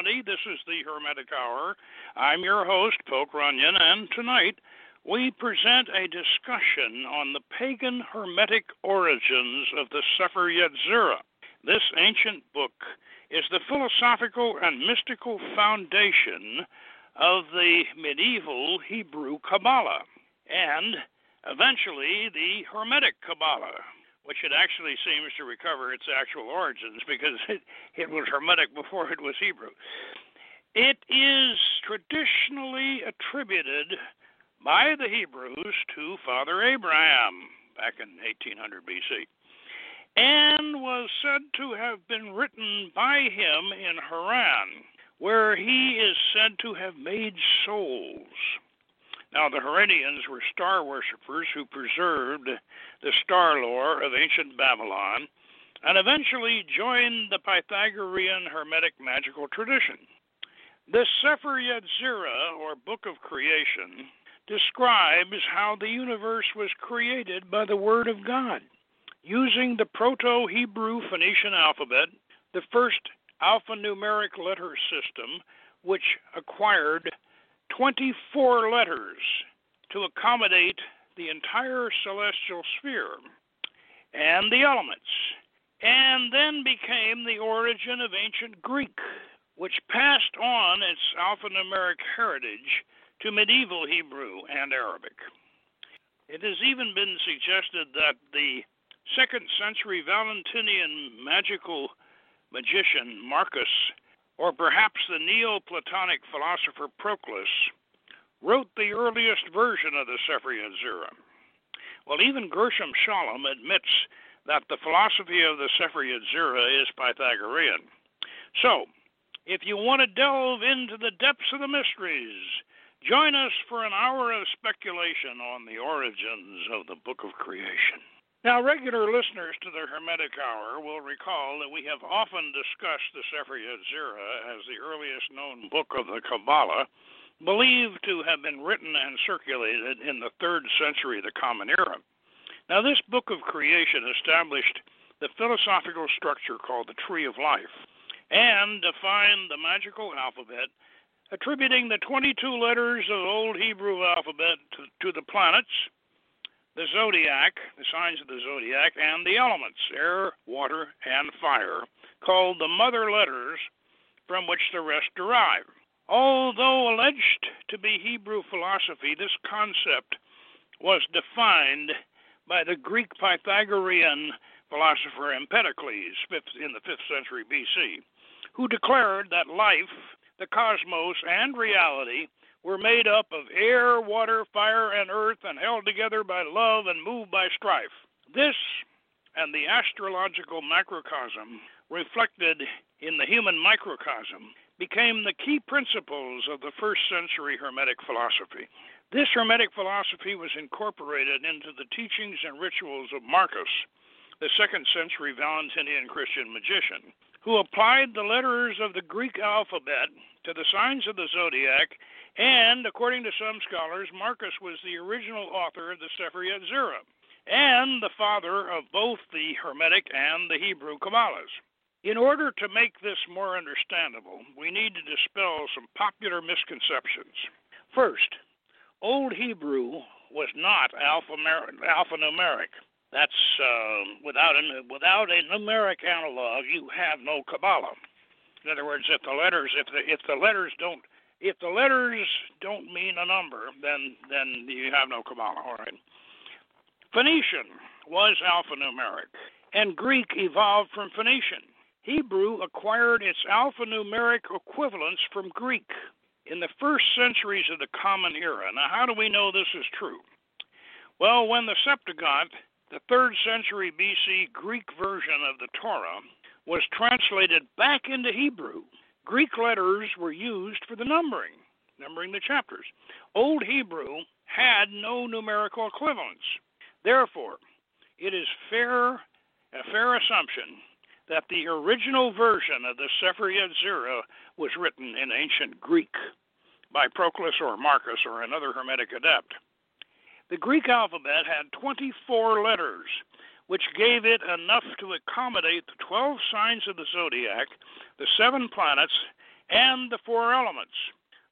Thursday, June 11th, 2020. This is the Hermetic Hour. I'm your host, Poke Runyon, and tonight we present a discussion on the pagan Hermetic origins of the Sefer Yetzirah. This ancient book is the philosophical and mystical foundation of the medieval Hebrew Kabbalah and eventually the Hermetic Kabbalah which it actually seems to recover its actual origins because it, it was Hermetic before it was Hebrew. It is traditionally attributed by the Hebrews to Father Abraham back in 1800 BC and was said to have been written by him in Haran, where he is said to have made souls. Now, the Harranians were star worshippers who preserved the star lore of ancient Babylon and eventually joined the Pythagorean Hermetic magical tradition. The Sefer Yetzirah, or Book of Creation, describes how the universe was created by the Word of God, using the Proto Hebrew Phoenician alphabet, the first alphanumeric letter system, which acquired 24 letters to accommodate the entire celestial sphere and the elements, and then became the origin of ancient Greek, which passed on its alphanumeric heritage to medieval Hebrew and Arabic. It has even been suggested that the second century Valentinian magical magician Marcus or perhaps the Neoplatonic philosopher Proclus, wrote the earliest version of the Sefer Yetzirah. Well, even Gershom Scholem admits that the philosophy of the Sefer Yetzirah is Pythagorean. So, if you want to delve into the depths of the mysteries, join us for an hour of speculation on the origins of the Book of Creation. Now, regular listeners to the Hermetic Hour will recall that we have often discussed the Sefer Yetzirah as the earliest known book of the Kabbalah, believed to have been written and circulated in the third century of the Common Era. Now, this book of creation established the philosophical structure called the Tree of Life and defined the magical alphabet, attributing the 22 letters of the Old Hebrew alphabet to, to the planets the zodiac, the signs of the zodiac, and the elements air, water, and fire, called the mother letters from which the rest derive. Although alleged to be Hebrew philosophy, this concept was defined by the Greek Pythagorean philosopher Empedocles in the 5th century BC, who declared that life, the cosmos, and reality were made up of air, water, fire, and earth, and held together by love and moved by strife. This and the astrological macrocosm reflected in the human microcosm became the key principles of the first century Hermetic philosophy. This Hermetic philosophy was incorporated into the teachings and rituals of Marcus, the second century Valentinian Christian magician, who applied the letters of the Greek alphabet to the signs of the zodiac and according to some scholars, Marcus was the original author of the Sefer Yetzirah and the father of both the Hermetic and the Hebrew Kabbalahs. In order to make this more understandable, we need to dispel some popular misconceptions. First, Old Hebrew was not alphanumeric. That's uh, without a without a numeric analog, you have no Kabbalah. In other words, if the letters if the if the letters don't if the letters don't mean a number, then then you have no Kabbalah. All right. Phoenician was alphanumeric, and Greek evolved from Phoenician. Hebrew acquired its alphanumeric equivalents from Greek in the first centuries of the Common Era. Now, how do we know this is true? Well, when the Septuagint, the third century BC Greek version of the Torah, was translated back into Hebrew, Greek letters were used for the numbering, numbering the chapters. Old Hebrew had no numerical equivalents. Therefore, it is fair a fair assumption that the original version of the Sefer Yetzirah was written in ancient Greek by Proclus or Marcus or another Hermetic adept. The Greek alphabet had 24 letters, which gave it enough to accommodate the 12 signs of the zodiac, the seven planets, and the four elements,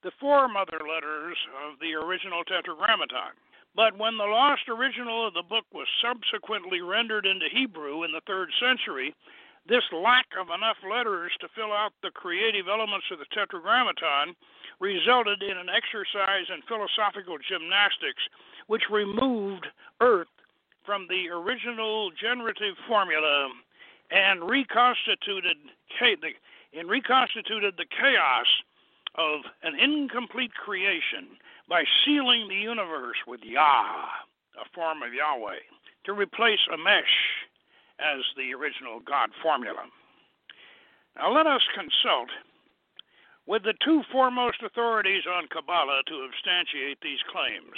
the four mother letters of the original Tetragrammaton. But when the lost original of the book was subsequently rendered into Hebrew in the third century, this lack of enough letters to fill out the creative elements of the Tetragrammaton resulted in an exercise in philosophical gymnastics which removed Earth from the original generative formula and reconstituted and reconstituted the chaos of an incomplete creation by sealing the universe with Yah, a form of Yahweh, to replace Amesh as the original God formula. Now let us consult with the two foremost authorities on Kabbalah to substantiate these claims.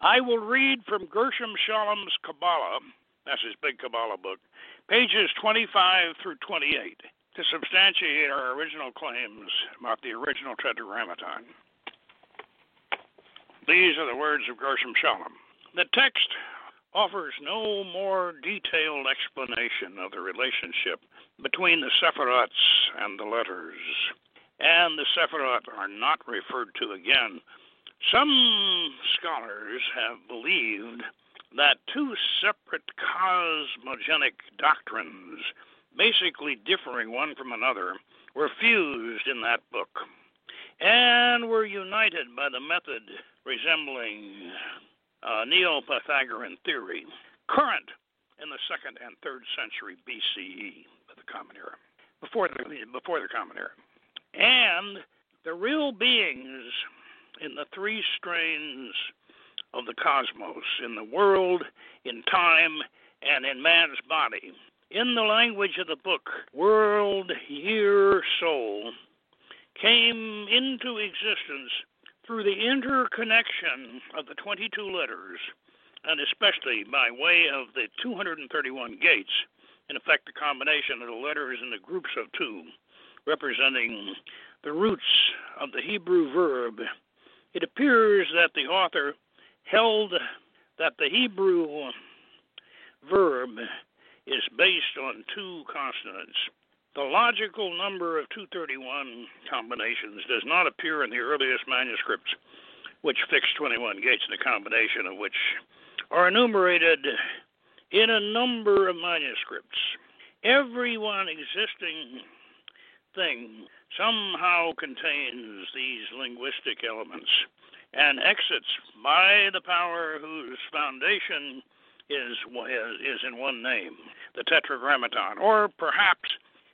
I will read from Gershom Scholem's Kabbalah, that's his big Kabbalah book, pages 25 through 28, to substantiate our original claims about the original Tetragrammaton. These are the words of Gershom Shalom. The text offers no more detailed explanation of the relationship between the Sephirots and the letters, and the Sephirot are not referred to again. Some scholars have believed that two separate cosmogenic doctrines, basically differing one from another, were fused in that book and were united by the method resembling uh, Neo Pythagorean theory, current in the second and third century BCE, the Common Era, before the, before the Common Era. And the real beings in the three strains of the cosmos, in the world, in time, and in man's body. In the language of the book, world, year, soul came into existence through the interconnection of the 22 letters, and especially by way of the 231 gates, in effect, the combination of the letters in the groups of two, representing the roots of the Hebrew verb it appears that the author held that the Hebrew verb is based on two consonants. The logical number of 231 combinations does not appear in the earliest manuscripts, which fix 21 gates in a combination of which are enumerated in a number of manuscripts. Every one existing thing somehow contains these linguistic elements and exits by the power whose foundation is is in one name, the Tetragrammaton, or perhaps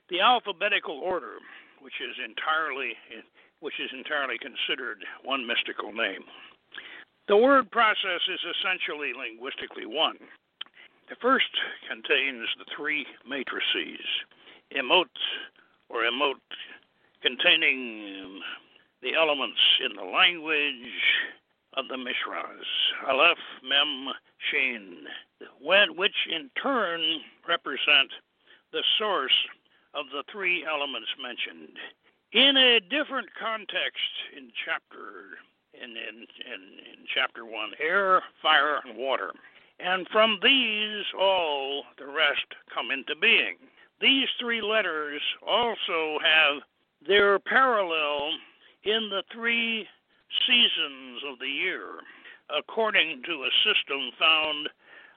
the alphabetical order, which is entirely which is entirely considered one mystical name. The word process is essentially linguistically one. The first contains the three matrices, emote or emote containing the elements in the language of the Mishras, Aleph, Mem, Shin, which in turn represent the source of the three elements mentioned. In a different context in chapter in, in, in, in chapter one, air, fire, and water. And from these all the rest come into being. These three letters also have they're parallel in the three seasons of the year, according to a system found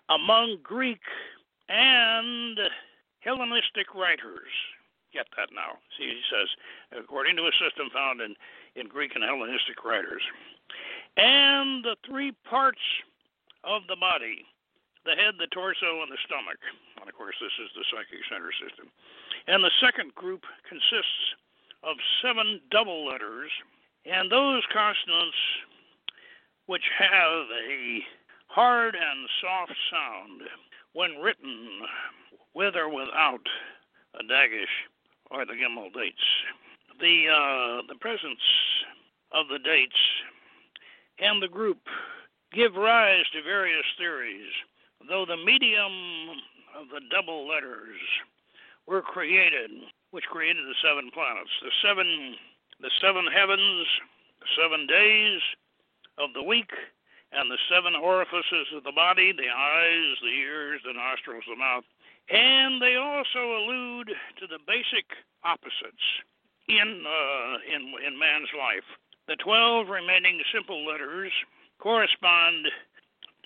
among Greek and Hellenistic writers. Get that now. See, he says, according to a system found in, in Greek and Hellenistic writers. And the three parts of the body the head, the torso, and the stomach. And of course, this is the psychic center system. And the second group consists of seven double letters, and those consonants which have a hard and soft sound when written with or without a dagesh or the gimel dates. The uh, the presence of the dates and the group give rise to various theories, though the medium of the double letters were created which created the seven planets, the seven the seven heavens, the seven days of the week, and the seven orifices of the body the eyes, the ears, the nostrils, the mouth. And they also allude to the basic opposites in, uh, in, in man's life. The 12 remaining simple letters correspond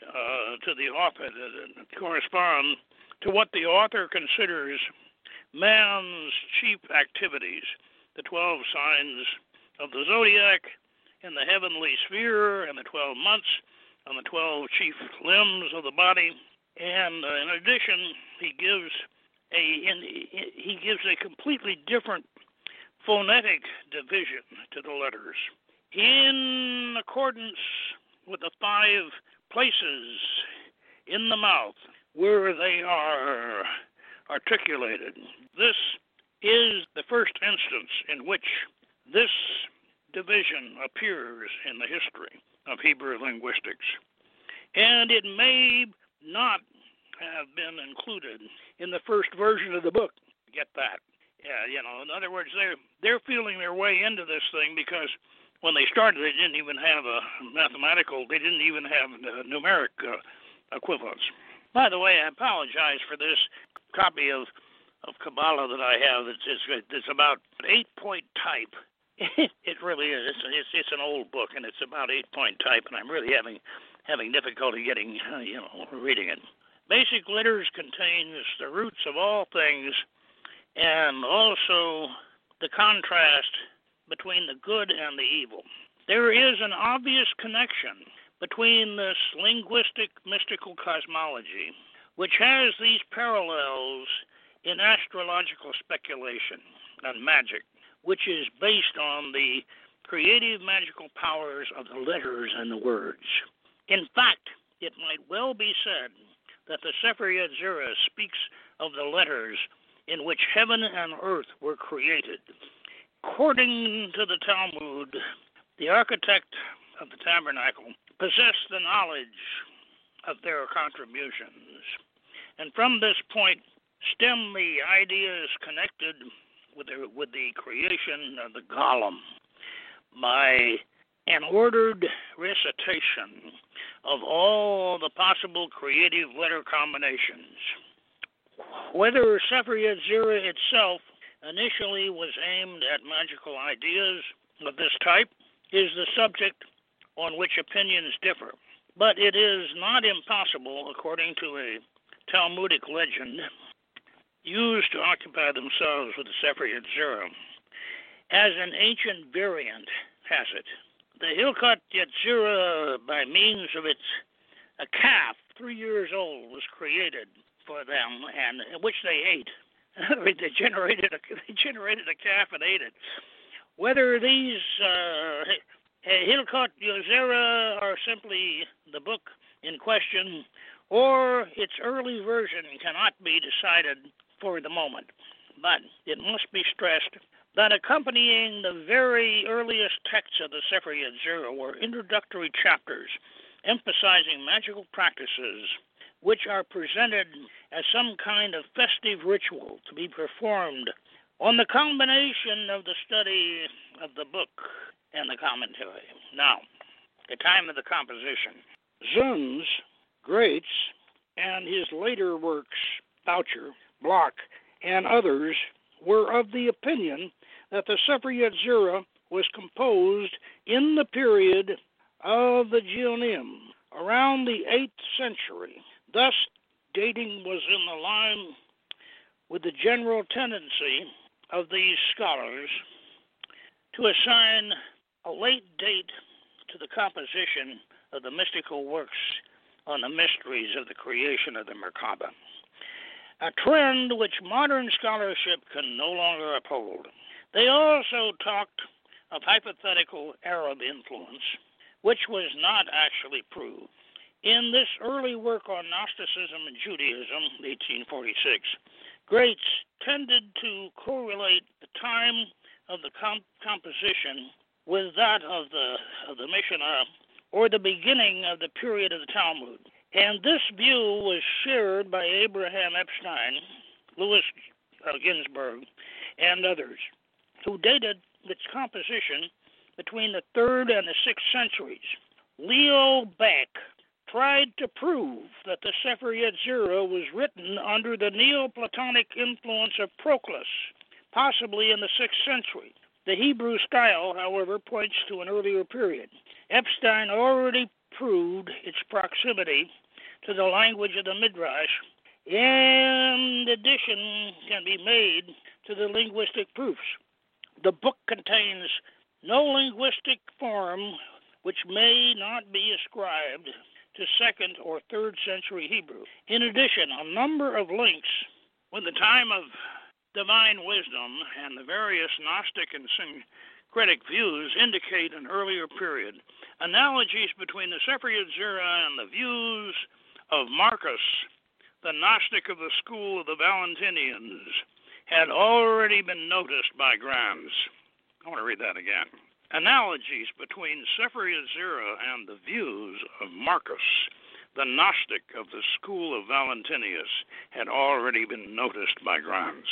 uh, to the author, uh, correspond to what the author considers man's chief activities, the 12 signs of the zodiac in the heavenly sphere and the 12 months on the 12 chief limbs of the body. And uh, in addition, he gives a in, he gives a completely different phonetic division to the letters in accordance with the five places in the mouth where they are articulated. This is the first instance in which this division appears in the history of Hebrew linguistics. And it may not have been included in the first version of the book. Get that? Yeah, you know, in other words, they're they're feeling their way into this thing because when they started, they didn't even have a mathematical, they didn't even have numeric uh, equivalents. By the way, I apologize for this copy of of Kabbalah that I have. It's it's, it's about eight point type. it really is. It's, it's it's an old book and it's about eight point type, and I'm really having having difficulty getting uh, you know reading it. Basic letters contains the roots of all things, and also the contrast between the good and the evil. There is an obvious connection between this linguistic mystical cosmology, which has these parallels in astrological speculation and magic, which is based on the creative magical powers of the letters and the words. In fact, it might well be said that the Sefer Yetzirah speaks of the letters in which heaven and earth were created. According to the Talmud, the architect of the tabernacle possessed the knowledge of their contributions. And from this point stem the ideas connected with the, with the creation of the golem by an ordered recitation of all the possible creative letter combinations. Whether Sefer Yetzirah itself initially was aimed at magical ideas of this type is the subject on which opinions differ. But it is not impossible, according to a Talmudic legend, used to occupy themselves with the Sefer Yetzirah, as an ancient variant has it. The Hilkot Yetzirah, by means of its a calf three years old, was created for them, and which they ate. they generated a they generated a calf and ate it. Whether these uh, Hilkot Yetzirah are simply the book in question, or its early version cannot be decided for the moment. But it must be stressed that accompanying the very earliest texts of the Sefer Yetzirah were introductory chapters emphasizing magical practices which are presented as some kind of festive ritual to be performed on the combination of the study of the book and the commentary. Now, the time of the composition. Zunz, Graetz, and his later works, Bacher, Bloch, and others, were of the opinion that the Yetzirah was composed in the period of the Geonim, around the 8th century. Thus, dating was in the line with the general tendency of these scholars to assign a late date to the composition of the mystical works on the mysteries of the creation of the Merkabah, a trend which modern scholarship can no longer uphold. They also talked of hypothetical Arab influence, which was not actually proved. In this early work on Gnosticism and Judaism, 1846, Graetz tended to correlate the time of the comp- composition with that of the of the Mishnah or the beginning of the period of the Talmud. And this view was shared by Abraham Epstein, Louis uh, Ginzberg, and others, who dated its composition between the third and the sixth centuries. Leo Baeck tried to prove that the Sefer Yetzirah was written under the Neoplatonic influence of Proclus, possibly in the 6th century. The Hebrew style, however, points to an earlier period. Epstein already proved its proximity to the language of the Midrash, and addition can be made to the linguistic proofs. The book contains no linguistic form which may not be ascribed to second or third century Hebrew. In addition, a number of links with the time of divine wisdom and the various Gnostic and syncretic views indicate an earlier period. Analogies between the Sefer Yetzirah and the views of Marcus, the Gnostic of the school of the Valentinians, had already been noticed by Grimes. I want to read that again analogies between Yetzirah and the views of Marcus, the Gnostic of the school of Valentinius, had already been noticed by Grimes.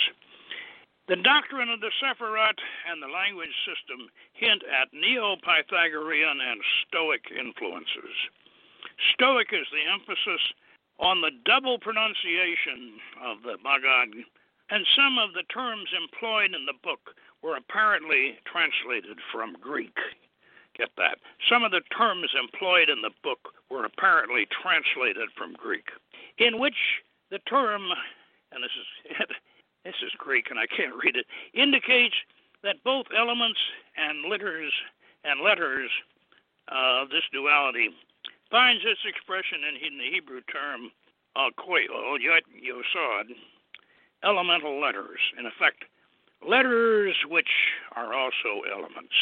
The doctrine of the Sephirot and the language system hint at Neo Pythagorean and Stoic influences. Stoic is the emphasis on the double pronunciation of the Magad, and some of the terms employed in the book were apparently translated from Greek. Get that. Some of the terms employed in the book were apparently translated from Greek, in which the term, and this is this is Greek and I can't read it, indicates that both elements and letters and letters of uh, this duality finds its expression in the Hebrew term uh, koyo, yosod, elemental letters. In effect, letters which are also elements.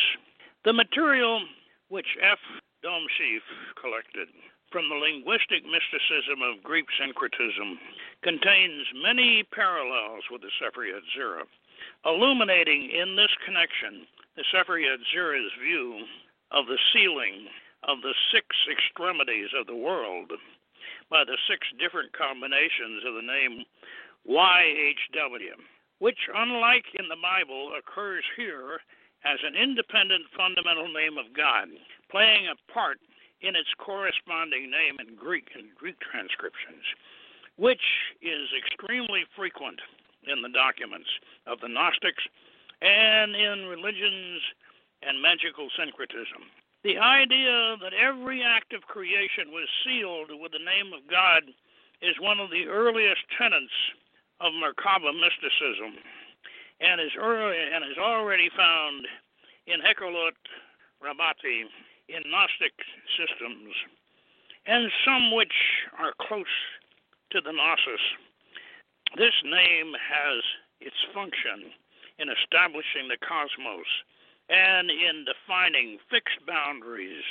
The material which F. Dornseiff collected from the linguistic mysticism of Greek syncretism contains many parallels with the Sefer Yetzirah, illuminating in this connection the Sefer Yetzirah's view of the sealing of the six extremities of the world by the six different combinations of the name YHW which, unlike in the Bible, occurs here as an independent fundamental name of God, playing a part in its corresponding name in Greek and Greek transcriptions, which is extremely frequent in the documents of the Gnostics and in religions and magical syncretism. The idea that every act of creation was sealed with the name of God is one of the earliest tenets of Merkaba mysticism and is, early, and is already found in Hekhalot Rabbati in Gnostic systems, and some which are close to the Gnosis. This name has its function in establishing the cosmos and in defining fixed boundaries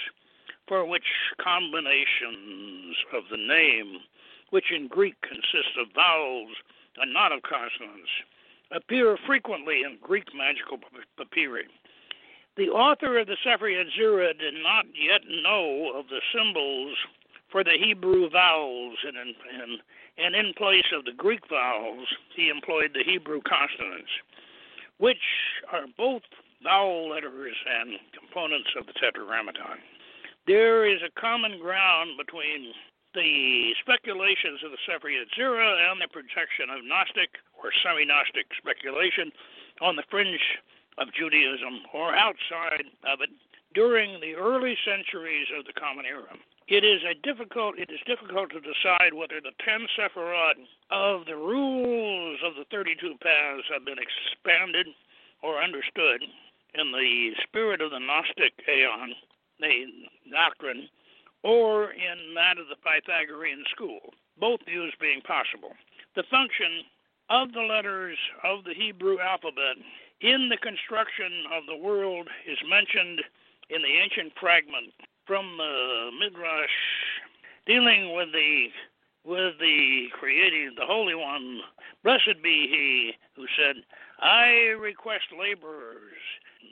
for which combinations of the name, which in Greek consists of vowels and not of consonants, appear frequently in Greek magical papyri. The author of the Sefer Yetzirah did not yet know of the symbols for the Hebrew vowels, and in, and, and in place of the Greek vowels, he employed the Hebrew consonants, which are both vowel letters and components of the Tetragrammaton. There is a common ground between the speculations of the Sefer Yetzirah and the projection of Gnostic or semi Gnostic speculation on the fringe of Judaism or outside of it during the early centuries of the Common Era. It is a difficult it is difficult to decide whether the ten Sephirot of the rules of the thirty two paths have been expanded or understood in the spirit of the Gnostic aeon, the doctrine or in that of the Pythagorean school, both views being possible. The function of the letters of the Hebrew alphabet in the construction of the world is mentioned in the ancient fragment from the Midrash dealing with the with the creating the Holy One. Blessed be he who said, I request laborers,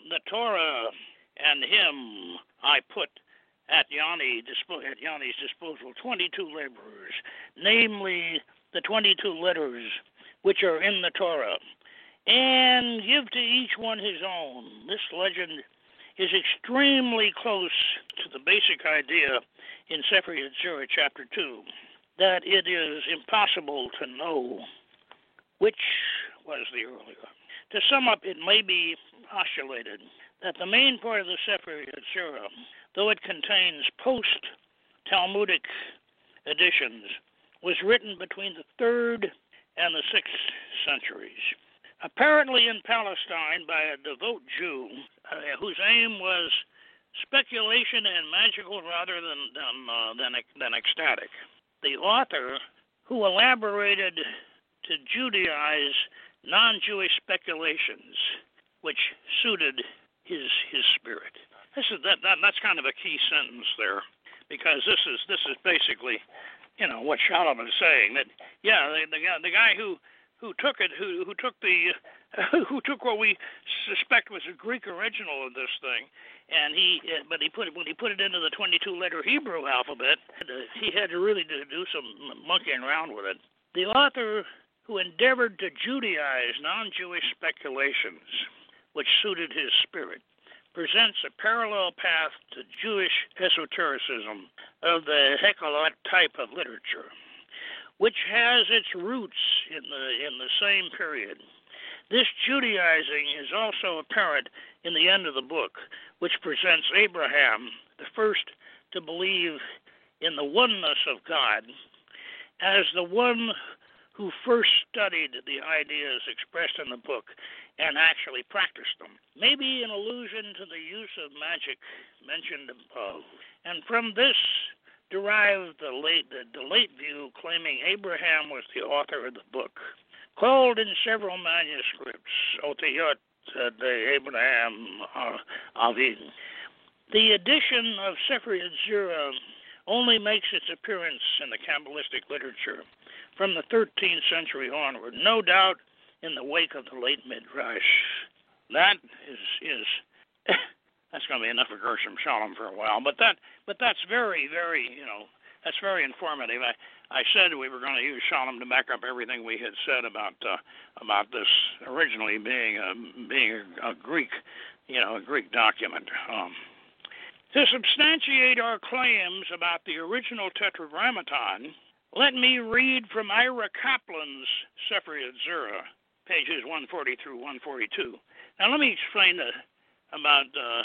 the Torah and him I put at, Yanni, at Yanni's disposal 22 laborers, namely the 22 letters which are in the Torah, and give to each one his own. This legend is extremely close to the basic idea in Sefer Yetzirah chapter 2 that it is impossible to know which was the earlier. To sum up, it may be postulated that the main part of the Sefer Yetzirah, though it contains post Talmudic editions, was written between the third and the sixth centuries. Apparently in Palestine by a devout Jew uh, whose aim was speculation and magical rather than than, uh, than than ecstatic. The author, who elaborated to Judaize non-Jewish speculations, which suited his his spirit. This is that, that that's kind of a key sentence there, because this is this is basically, you know, what Scholem is saying that yeah, the, the guy the guy who who took it who who took the who took what we suspect was a Greek original of this thing, and he but he put it when he put it into the 22 letter Hebrew alphabet, he had to really do some monkeying around with it. The author who endeavored to Judaize non-Jewish speculations which suited his spirit, presents a parallel path to Jewish esotericism of the Hekhalot type of literature, which has its roots in the, in the same period. This Judaizing is also apparent in the end of the book, which presents Abraham, the first to believe in the oneness of God, as the one who first studied the ideas expressed in the book and actually practiced them. Maybe an allusion to the use of magic mentioned above. And from this derived the late, the, the late view claiming Abraham was the author of the book. Called in several manuscripts, Otiyot de Abraham uh, Avin. The edition of Sefer Yetzirah only makes its appearance in the Kabbalistic literature from the 13th century onward. No doubt in the wake of the late Midrash. That is is that's going to be enough for Gershom Scholem for a while. But that but that's very very you know that's very informative. I I said we were going to use Scholem to back up everything we had said about uh, about this originally being a being a, a Greek you know a Greek document. Um, to substantiate our claims about the original Tetragrammaton, let me read from Ira Kaplan's Sefer Yetzirah, pages 140 through 142. Now, let me explain the, about uh,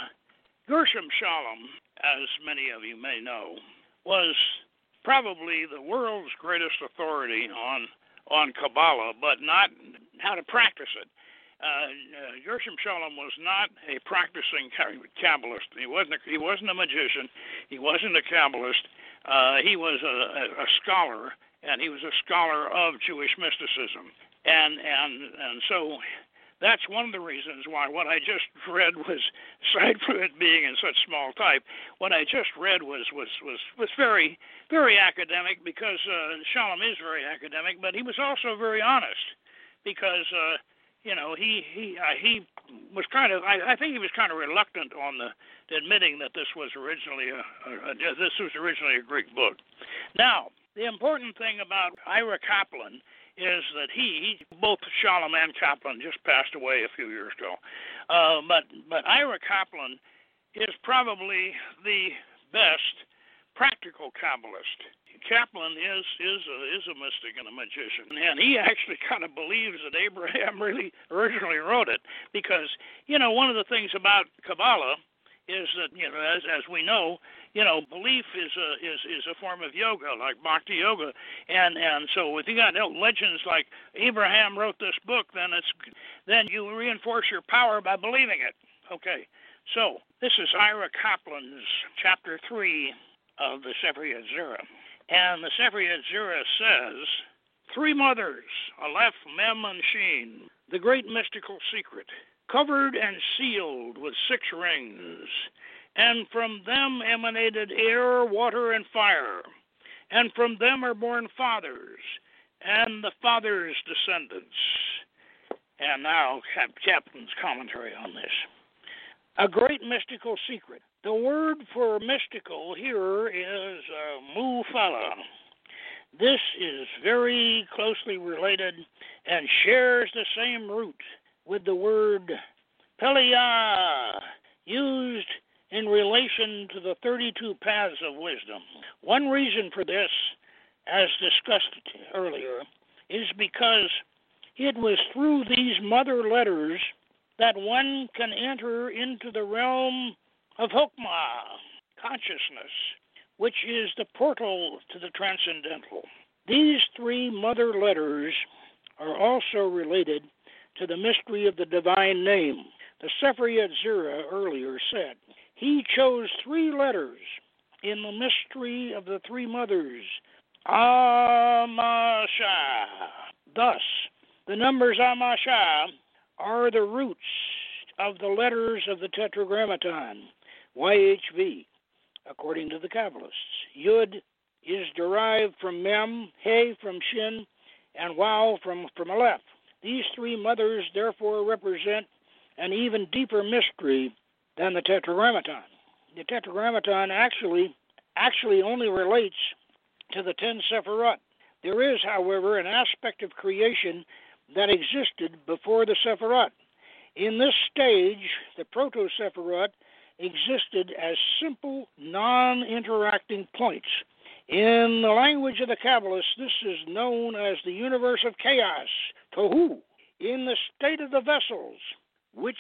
Gershom Scholem, as many of you may know, was probably the world's greatest authority on on Kabbalah, but not how to practice it. Uh, uh, Gershom Scholem was not a practicing Kabbalist. He wasn't. A, he wasn't a magician. He wasn't a Kabbalist. Uh, he was a, a, a scholar, and he was a scholar of Jewish mysticism and and and so that's one of the reasons why what I just read was, aside from it being in such small type, what I just read was was was was very very academic because uh, Scholem is very academic, but he was also very honest because uh, you know he he uh, he was kind of I, I think he was kind of reluctant on the admitting that this was originally a, a, a this was originally a Greek book. Now the important thing about Ira Kaplan is that he, both Scholem and Kaplan, just passed away a few years ago. Uh, but but Ira Kaplan is probably the best practical Kabbalist. Kaplan is is a, is a mystic and a magician, and he actually kind of believes that Abraham really originally wrote it because you know one of the things about Kabbalah is that you know as as we know you know, belief is a is is a form of yoga, like bhakti yoga, and and so if you got legends like Abraham wrote this book, then it's then you reinforce your power by believing it. Okay, so this is Ira Kaplan's chapter three of the Sefer Yetzirah, and the Sefer Yetzirah says three mothers, Aleph, Mem, and Shin, the great mystical secret, covered and sealed with six rings and from them emanated air, water, and fire. And from them are born fathers, and the fathers' descendants. And now, Kaplan's commentary on this. A great mystical secret. The word for mystical here is uh, mufala. This is very closely related and shares the same root with the word pelia used in relation to the 32 paths of wisdom. One reason for this, as discussed earlier, is because it was through these mother letters that one can enter into the realm of Hokmah, consciousness, which is the portal to the transcendental. These three mother letters are also related to the mystery of the divine name. The Sefer Yetzirah earlier said, He chose three letters in the mystery of the three mothers, Amasha. Thus, the numbers Amasha are the roots of the letters of the Tetragrammaton, YHV, according to the Kabbalists. Yud is derived from Mem, He from Shin, and Wow from, from Aleph. These three mothers therefore represent an even deeper mystery than the Tetragrammaton. The Tetragrammaton actually actually only relates to the ten Sephiroth. There is, however, an aspect of creation that existed before the Sephiroth. In this stage, the Proto Sephiroth existed as simple, non interacting points. In the language of the Kabbalists, this is known as the universe of chaos, Tohu. In the state of the vessels, which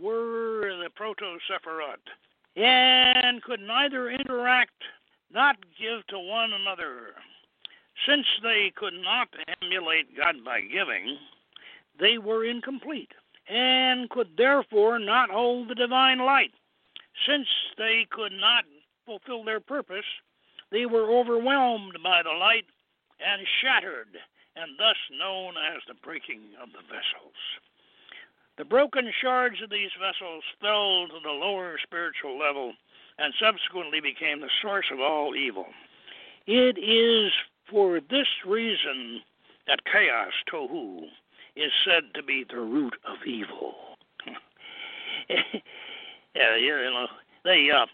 were the Proto Sephiroth, and could neither interact not give to one another. Since they could not emulate God by giving, they were incomplete and could therefore not hold the divine light. Since they could not fulfill their purpose, they were overwhelmed by the light and shattered, and thus known as the breaking of the vessels. The broken shards of these vessels fell to the lower spiritual level and subsequently became the source of all evil. It is for this reason that chaos, tohu, is said to be the root of evil. yeah, you know, they uh,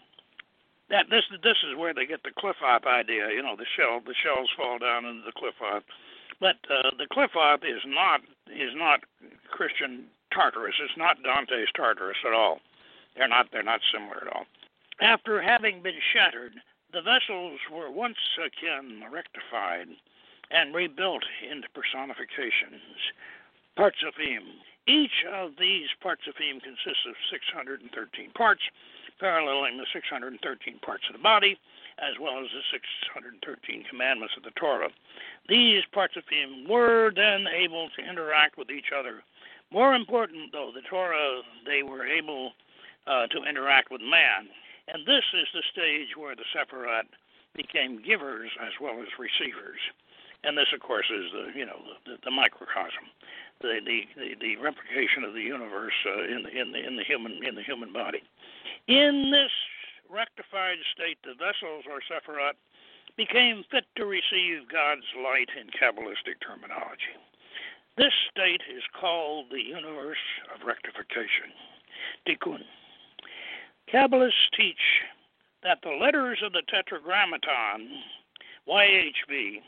that this this is where they get the Qliphoth idea. You know, the shell the shells fall down into the Qliphoth, but uh, the Qliphoth is not is not Christian Tartarus. It's not Dante's Tartarus at all. They're not they're not similar at all. After having been shattered, the vessels were once again rectified and rebuilt into personifications. Partzufim. Each of these partzufim consists of 613 parts, paralleling the 613 parts of the body, as well as the 613 commandments of the Torah. These parts of him were then able to interact with each other. More important, though, the Torah, they were able uh, to interact with man. And this is the stage where the Sephiroth became givers as well as receivers. And this, of course, is the you know the, the microcosm, the, the the the replication of the universe uh, in the in the in the human in the human body. In this rectified state, the vessels or Sephiroth became fit to receive God's light in Kabbalistic terminology. This state is called the universe of rectification, Tikkun. Kabbalists teach that the letters of the Tetragrammaton, YHV,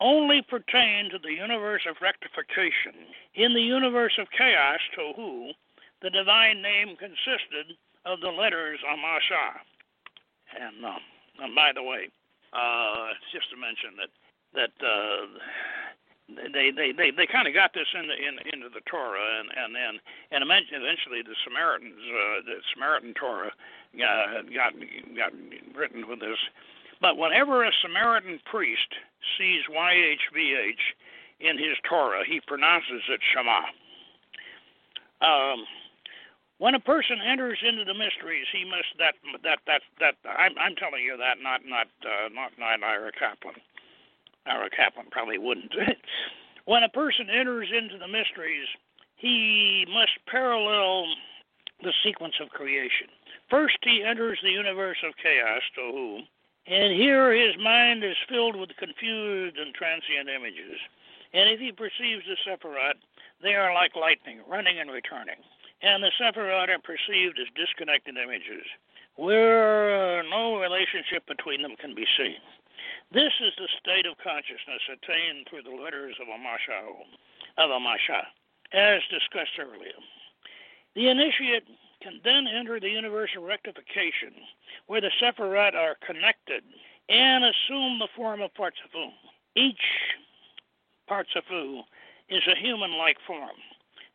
only pertain to the universe of rectification. In the universe of chaos, Tohu, the divine name consisted of the letters Amasha. And, uh, and by the way, uh, just to mention that that uh, they they they, they kind of got this into in, into the Torah, and and then and eventually the Samaritans uh, the Samaritan Torah uh, got got written with this. But whenever a Samaritan priest sees YHVH in his Torah, he pronounces it Shema. Um, when a person enters into the mysteries, he must that that that that I'm, I'm telling you that not not uh, not not Ira Kaplan. Ira Kaplan probably wouldn't. when a person enters into the mysteries, he must parallel the sequence of creation. First, he enters the universe of chaos, Tohu, and here his mind is filled with confused and transient images. And if he perceives the Sephiroth, they are like lightning, running and returning. And the Sephiroth are perceived as disconnected images, where uh, no relationship between them can be seen. This is the state of consciousness attained through the letters of Amasha, of Amasha, as discussed earlier. The initiate can then enter the universal rectification, where the Sephiroth are connected and assume the form of Partzufim. Each Partzufim is a human like form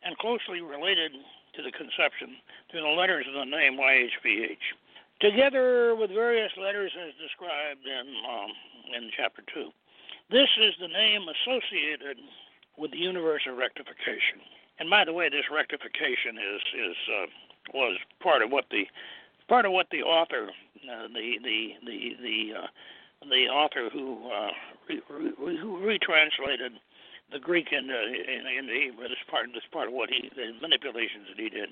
and closely related to the conception through the letters of the name YHVH, together with various letters as described in, um, in Chapter 2. This is the name associated with the universal rectification. And by the way, this rectification is is uh, was part of what the part of what the author, uh, the the the the uh, the author who uh, re, re, who retranslated the Greek into in, uh, into Hebrew. This part this part of what he the manipulations that he did.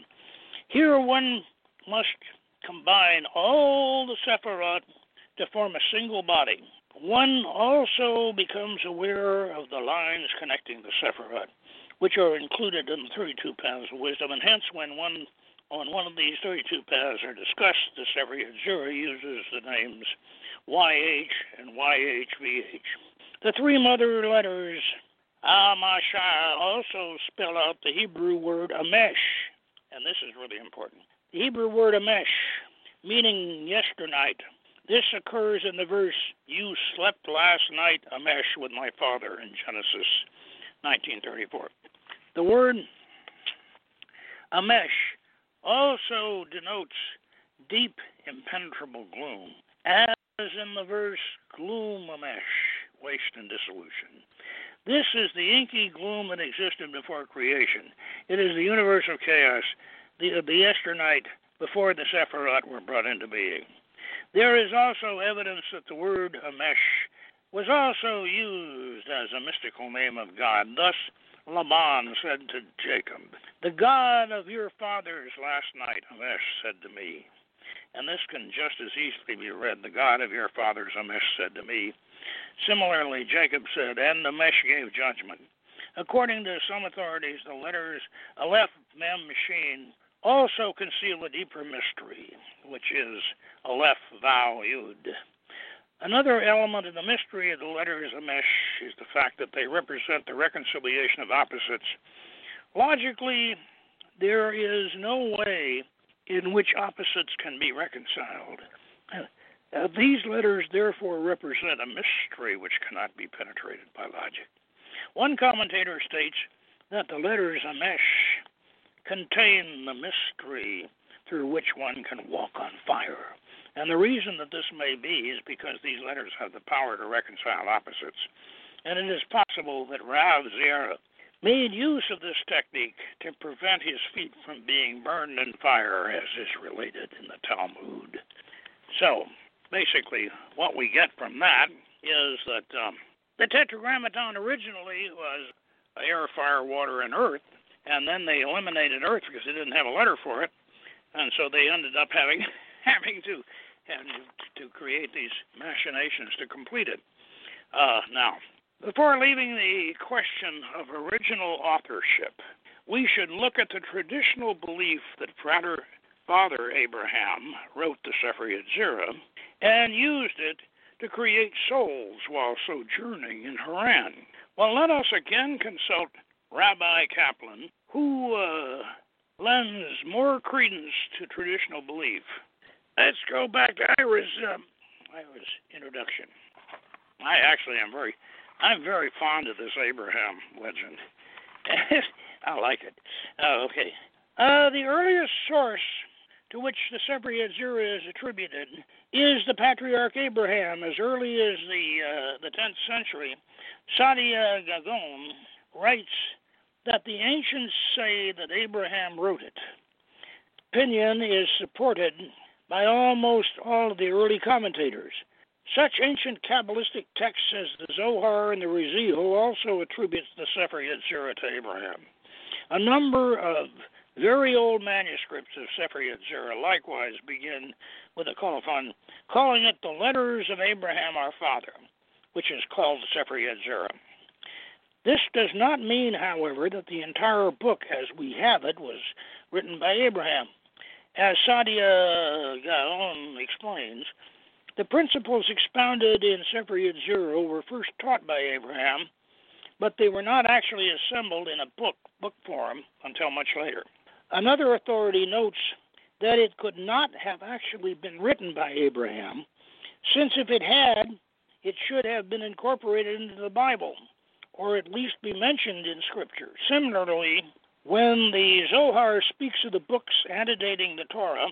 Here one must combine all the Sephiroth to form a single body. One also becomes aware of the lines connecting the Sephiroth which are included in the 32 paths of wisdom. And hence, when one on one of these 32 paths are discussed, the Sefer Yetzirah uses the names YH and YHVH. The three mother letters Amashah also spell out the Hebrew word Amesh, and this is really important. The Hebrew word Amesh, meaning yesternight. This occurs in the verse, You slept last night, Amesh, with my father, in Genesis 1934. The word Amesh also denotes deep, impenetrable gloom, as in the verse Gloom Amesh, waste and dissolution. This is the inky gloom that existed before creation. It is the universal chaos, the, the yesternight before the Sephiroth were brought into being. There is also evidence that the word Amesh was also used as a mystical name of God. Thus, Laban said to Jacob, The God of your fathers last night, Amesh said to me. And this can just as easily be read, The God of your fathers, Amesh said to me. Similarly, Jacob said, And Amesh gave judgment. According to some authorities, the letters Aleph, Mem, Shin also conceal a deeper mystery, which is Aleph, Vau, Yud. Another element of the mystery of the letters Amesh is the fact that they represent the reconciliation of opposites. Logically, there is no way in which opposites can be reconciled. Uh, these letters therefore represent a mystery which cannot be penetrated by logic. One commentator states that the letters Amesh contain the mystery through which one can walk on fire. And the reason that this may be is because these letters have the power to reconcile opposites. And it is possible that Rav Zera made use of this technique to prevent his feet from being burned in fire, as is related in the Talmud. So, basically, what we get from that is that um, the Tetragrammaton originally was air, fire, water, and earth, and then they eliminated earth because they didn't have a letter for it, and so they ended up having having to having to create these machinations to complete it. Uh, now, before leaving the question of original authorship, we should look at the traditional belief that Father, Father Abraham wrote the Sefer and used it to create souls while sojourning in Haran. Well, let us again consult Rabbi Kaplan, who uh, lends more credence to traditional belief Let's go back to Ira's um, Ira's introduction. I actually am very, I'm very fond of this Abraham legend. I like it. Oh, okay. Uh, the earliest source to which the Sefer Yetzirah is attributed is the patriarch Abraham. As early as the uh, the 10th century, Saadia Gaon writes that the ancients say that Abraham wrote it. Opinion is supported by almost all of the early commentators. Such ancient Kabbalistic texts as the Zohar and the Raziel also attributes the Sefer Yetzirah to Abraham. A number of very old manuscripts of Sefer Yetzirah likewise begin with a colophon, calling it the Letters of Abraham our Father, which is called Sefer Yetzirah. This does not mean, however, that the entire book as we have it was written by Abraham. As Saadia Gaon explains, the principles expounded in Sefer Yetzirah were first taught by Abraham, but they were not actually assembled in a book, book form, until much later. Another authority notes that it could not have actually been written by Abraham, since if it had, it should have been incorporated into the Bible, or at least be mentioned in Scripture. Similarly, when the Zohar speaks of the books antedating the Torah,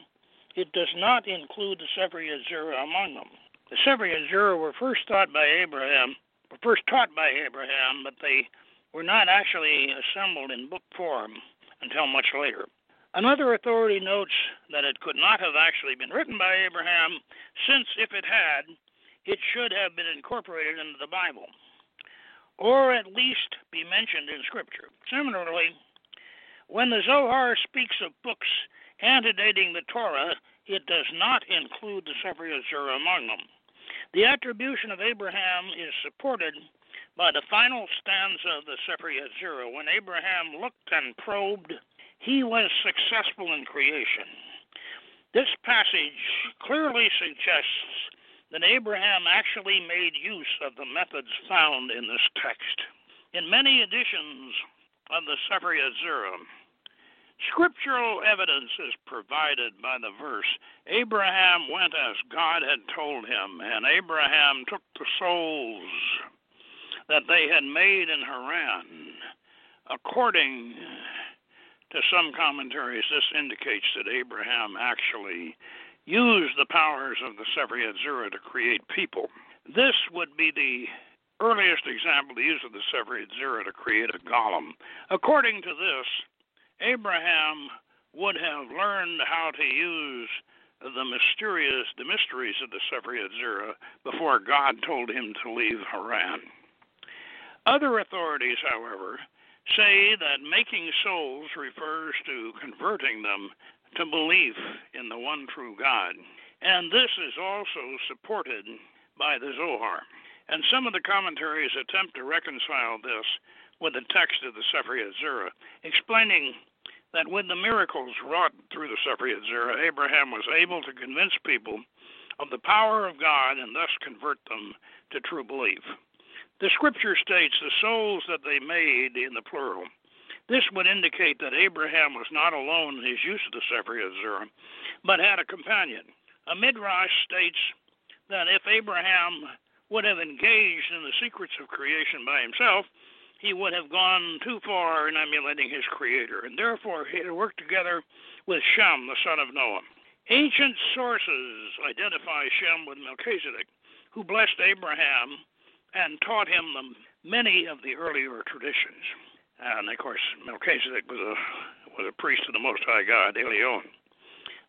it does not include the Sefer Yetzirah among them. The Sefer Yetzirah were first taught by Abraham, were first taught by Abraham, but they were not actually assembled in book form until much later. Another authority notes that it could not have actually been written by Abraham, since if it had, it should have been incorporated into the Bible, or at least be mentioned in Scripture. Similarly, when the Zohar speaks of books antedating the Torah, it does not include the Sefer Yetzirah among them. The attribution of Abraham is supported by the final stanza of the Sefer Yetzirah. When Abraham looked and probed, he was successful in creation. This passage clearly suggests that Abraham actually made use of the methods found in this text. In many editions of the Sefer Yetzirah, Scriptural evidence is provided by the verse Abraham went as God had told him, and Abraham took the souls that they had made in Haran. According to some commentaries, this indicates that Abraham actually used the powers of the Sefer Yetzirah to create people. This would be the earliest example of the use of the Sefer Yetzirah to create a golem. According to this, Abraham would have learned how to use the mysterious the mysteries of the Sefer Yetzirah before God told him to leave Haran. Other authorities, however, say that making souls refers to converting them to belief in the one true God. And this is also supported by the Zohar. And some of the commentaries attempt to reconcile this with the text of the Sefer Yetzirah, explaining that with the miracles wrought through the Sefer Yetzirah, Abraham was able to convince people of the power of God and thus convert them to true belief. The scripture states the souls that they made in the plural. This would indicate that Abraham was not alone in his use of the Sefer Yetzirah, but had a companion. A midrash states that if Abraham would have engaged in the secrets of creation by himself, he would have gone too far in emulating his creator, and therefore he had worked together with Shem, the son of Noah. Ancient sources identify Shem with Melchizedek, who blessed Abraham and taught him the, many of the earlier traditions. And of course, Melchizedek was a was a priest of the Most High God, Elyon,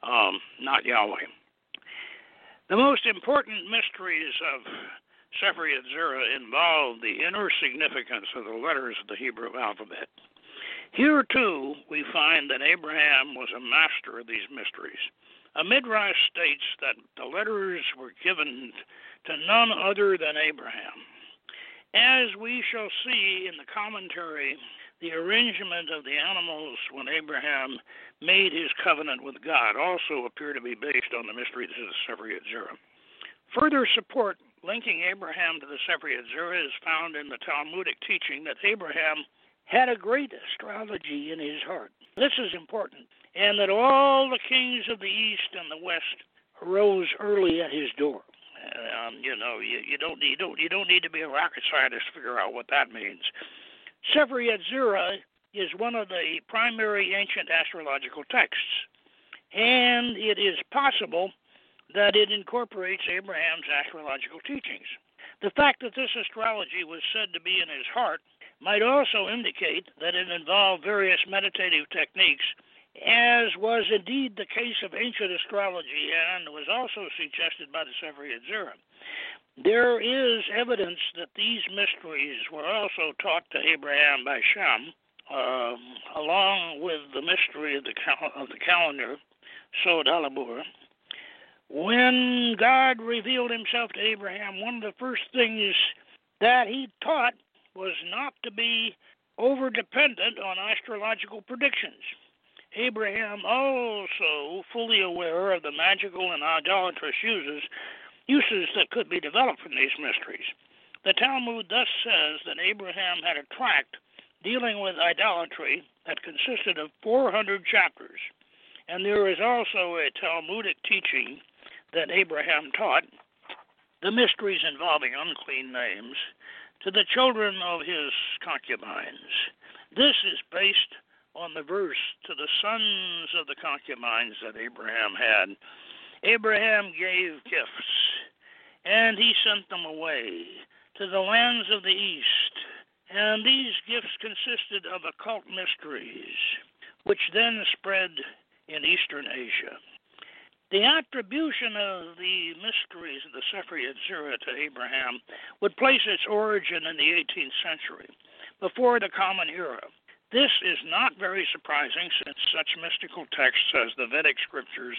um, not Yahweh. The most important mysteries of Sefer Yetzirah involved the inner significance of the letters of the Hebrew alphabet. Here, too, we find that Abraham was a master of these mysteries. A midrash states that the letters were given to none other than Abraham. As we shall see in the commentary, the arrangement of the animals when Abraham made his covenant with God also appear to be based on the mysteries of the Sefer Yetzirah. Further support linking Abraham to the Sefer Yetzirah is found in the Talmudic teaching that Abraham had a great astrology in his heart. This is important, and that all the kings of the east and the west arose early at his door. Um, you know, you, you don't you don't you don't need to be a rocket scientist to figure out what that means. Sefer Yetzirah is one of the primary ancient astrological texts, and it is possible that it incorporates Abraham's astrological teachings. The fact that this astrology was said to be in his heart might also indicate that it involved various meditative techniques, as was indeed the case of ancient astrology and was also suggested by the Sefer Yetzirah. There is evidence that these mysteries were also taught to Abraham by Shem, um, along with the mystery of the, cal- of the calendar, Sod HaIbur, when God revealed himself to Abraham, one of the first things that he taught was not to be over dependent on astrological predictions. Abraham, also fully aware of the magical and idolatrous uses, uses that could be developed from these mysteries. The Talmud thus says that Abraham had a tract dealing with idolatry that consisted of 400 chapters And there is also a Talmudic teaching that Abraham taught the mysteries involving unclean names to the children of his concubines. This is based on the verse to the sons of the concubines that Abraham had. Abraham gave gifts, and he sent them away to the lands of the east. And these gifts consisted of occult mysteries, which then spread in Eastern Asia. The attribution of the mysteries of the Sefer Yetzirah to Abraham would place its origin in the 18th century, before the Common Era. This is not very surprising since such mystical texts as the Vedic scriptures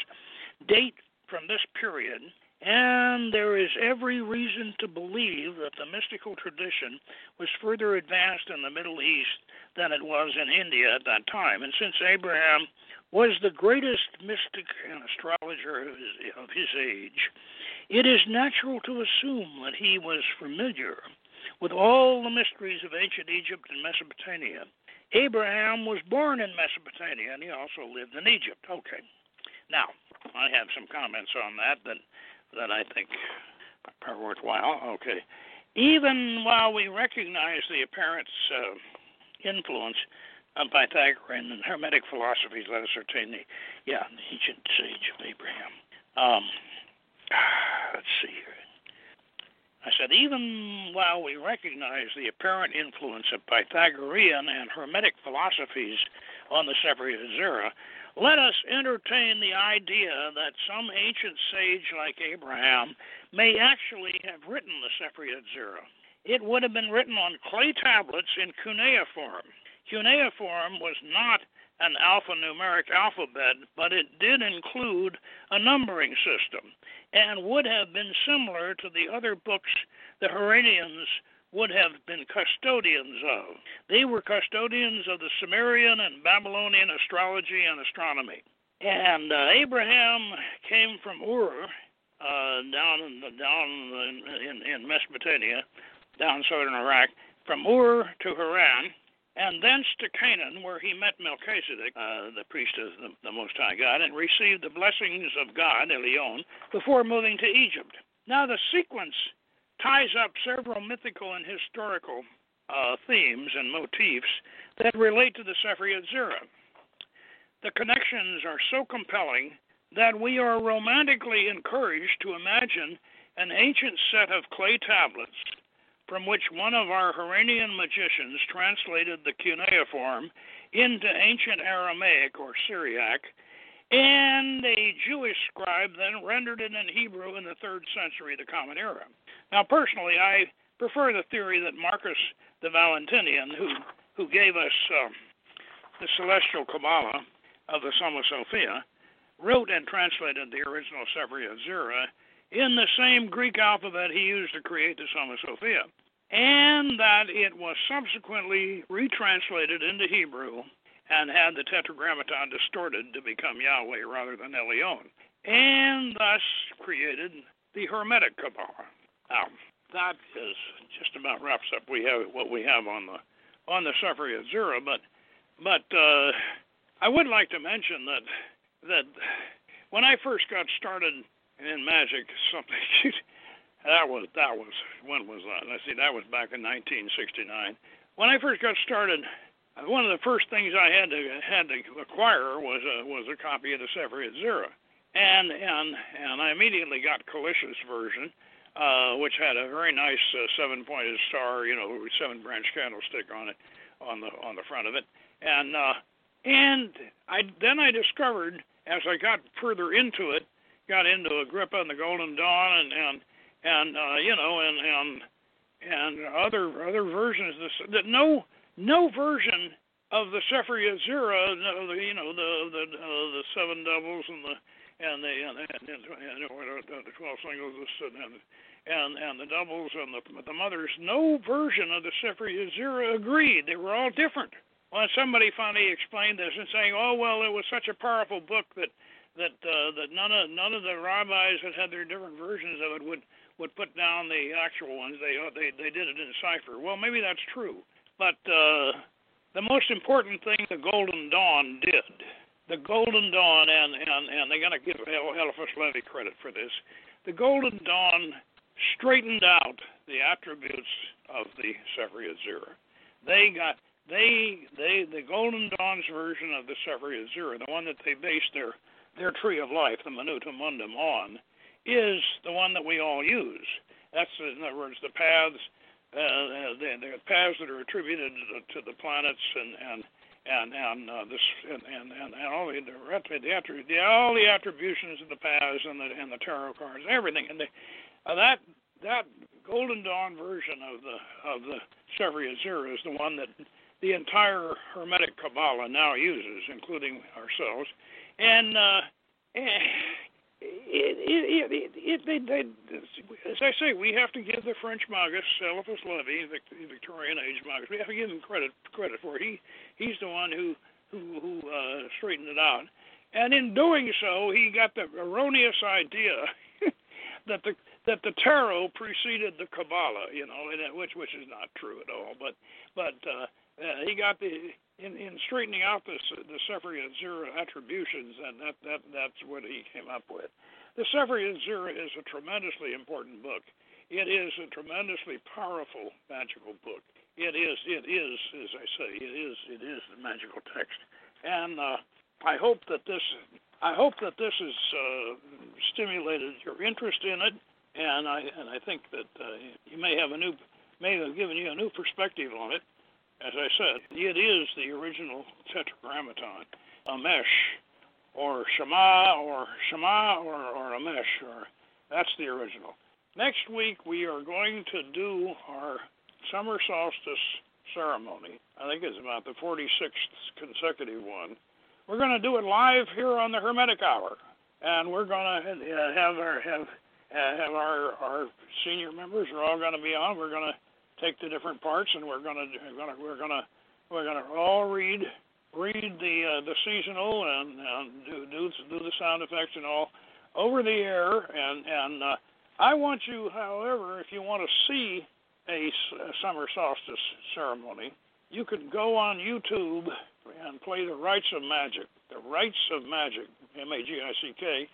date from this period, and there is every reason to believe that the mystical tradition was further advanced in the Middle East than it was in India at that time. And since Abraham was the greatest mystic and astrologer of his, of his age, it is natural to assume that he was familiar with all the mysteries of ancient Egypt and Mesopotamia. Abraham was born in Mesopotamia and he also lived in Egypt. Okay. Now, I have some comments on that that that I think are worthwhile. Okay. Even while we recognize the apparent uh, influence of Pythagorean and Hermetic philosophies let us ascertain the, yeah, the ancient sage of Abraham. Um, let's see here. I said, even while we recognize the apparent influence of Pythagorean and Hermetic philosophies on the Sefer Yetzirah, let us entertain the idea that some ancient sage like Abraham may actually have written the Sefer Yetzirah. It would have been written on clay tablets in cuneiform. Cuneiform was not an alphanumeric alphabet, but it did include a numbering system and would have been similar to the other books the Harranians would have been custodians of. They were custodians of the Sumerian and Babylonian astrology and astronomy. And uh, Abraham came from Ur, uh, down in the, down in, in, in Mesopotamia, down southern Iraq, from Ur to Haran, and thence to Canaan, where he met Melchizedek, uh, the priest of the, the, Most High God, and received the blessings of God, Elion, before moving to Egypt. Now, the sequence ties up several mythical and historical uh, themes and motifs that relate to the Sefer Yetzirah. The connections are so compelling that we are romantically encouraged to imagine an ancient set of clay tablets from which one of our Harranian magicians translated the cuneiform into ancient Aramaic or Syriac, and a Jewish scribe then rendered it in Hebrew in the third century of the Common Era. Now, personally, I prefer the theory that Marcus the Valentinian, who who gave us uh, the celestial Kabbalah of the Summa Sophia, wrote and translated the original Sefer Yetzirah in the same Greek alphabet he used to create the Summa Sophia, and that it was subsequently retranslated into Hebrew and had the Tetragrammaton distorted to become Yahweh rather than Elion, and thus created the Hermetic Kabbalah. Now, that is just about wraps up we have what we have on the on the Sefer Yetzirah, but but uh, I would like to mention that that when I first got started in magic, something that was that was when was that? Let's see, that was back in 1969. When I first got started, one of the first things I had to had to acquire was a was a copy of the Sefer Yetzirah, and and and I immediately got Kalisch's version, uh, which had a very nice uh, seven-pointed star, you know, seven-branch candlestick on it, on the on the front of it, and uh, and I then I discovered as I got further into it, got into Agrippa and the Golden Dawn and and and uh, you know and and and other other versions of that no no version of the Sefer Yetzirah, the, you know the the uh, the seven doubles and the and the and, and, and, and the twelve singles and and and the doubles and the the mothers. No version of the Sefer Yetzirah agreed. They were all different. Well, somebody finally explained this and saying, "Oh well, it was such a powerful book that that uh, that none of none of the rabbis that had their different versions of it would would put down the actual ones. They uh, they they did it in cipher. Well, maybe that's true, but uh, the most important thing the Golden Dawn did the Golden Dawn, and and and they're going to give Eliphas Levi credit for this. The Golden Dawn straightened out the attributes of the Sefer Yetzirah. They got they they the Golden Dawn's version of the Sefer Yetzirah, the one that they based their their tree of life, the Minutum Mundum, on, is the one that we all use. That's in other words the paths, uh, the, the paths that are attributed to the planets and and and and uh, this and, and and and all the the, the, all the attributions of the paths and the and the tarot cards, everything, and the, uh, that that Golden Dawn version of the of the Sefer Yetzirah is the one that the entire Hermetic Kabbalah now uses, including ourselves, and. Uh, it, it, it, it, as I say, we have to give the French Magus, Eliphas the Victorian age Magus, we have to give him credit credit for it. He he's the one who who who uh, straightened it out, and in doing so, he got the erroneous idea that the that the tarot preceded the Kabbalah, you know, which which is not true at all. But but uh, uh, he got the in, in straightening out this the Sefer Yetzirah attributions, and that that that's what he came up with. The Sefer Yetzirah is a tremendously important book. It is a tremendously powerful magical book. It is it is as I say it is it is the magical text, and uh, I hope that this I hope that this has uh, stimulated your interest in it, and I and I think that uh, you may have a new may have given you a new perspective on it as I said, it is the original tetragrammaton, Amesh, or Shema, or Shema, or, or Amesh, or that's the original. Next week we are going to do our summer solstice ceremony. I think it's about the 46th consecutive one. We're going to do it live here on the Hermetic Hour, and we're going to uh, have our have uh, have our our senior members are all going to be on. We're going to take the different parts, and we're gonna we're gonna we're gonna we're gonna all read read the uh, the seasonal and, and do do do the sound effects and all over the air. And and uh, I want you, however, if you want to see a, a summer solstice ceremony, you can go on YouTube and play the Rites of Magick. The Rites of Magick, M-A-G-I-C-K,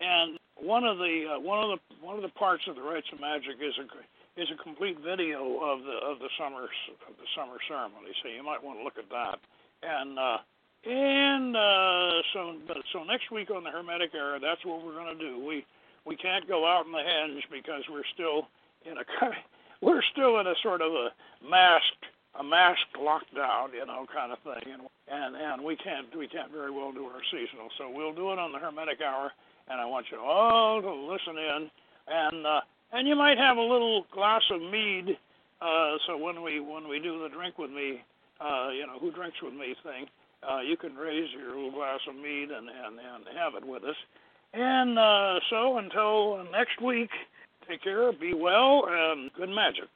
and one of the uh, one of the one of the parts of the Rites of Magick is a is a complete video of the of the summer of the summer ceremony. So you might want to look at that. And uh, and uh, so so next week on the Hermetic Hour, that's what we're going to do. We we can't go out in the henge because we're still in a we're still in a sort of a masked a masked lockdown, you know, kind of thing, and and and we can't we can't very well do our seasonal. So we'll do it on the Hermetic hour, and I want you all to listen in and. uh and you might have a little glass of mead. Uh, so when we when we do the drink with me, uh, you know, who drinks with me thing, uh, you can raise your little glass of mead and and and have it with us. And uh, so until next week, take care, be well, and good magic.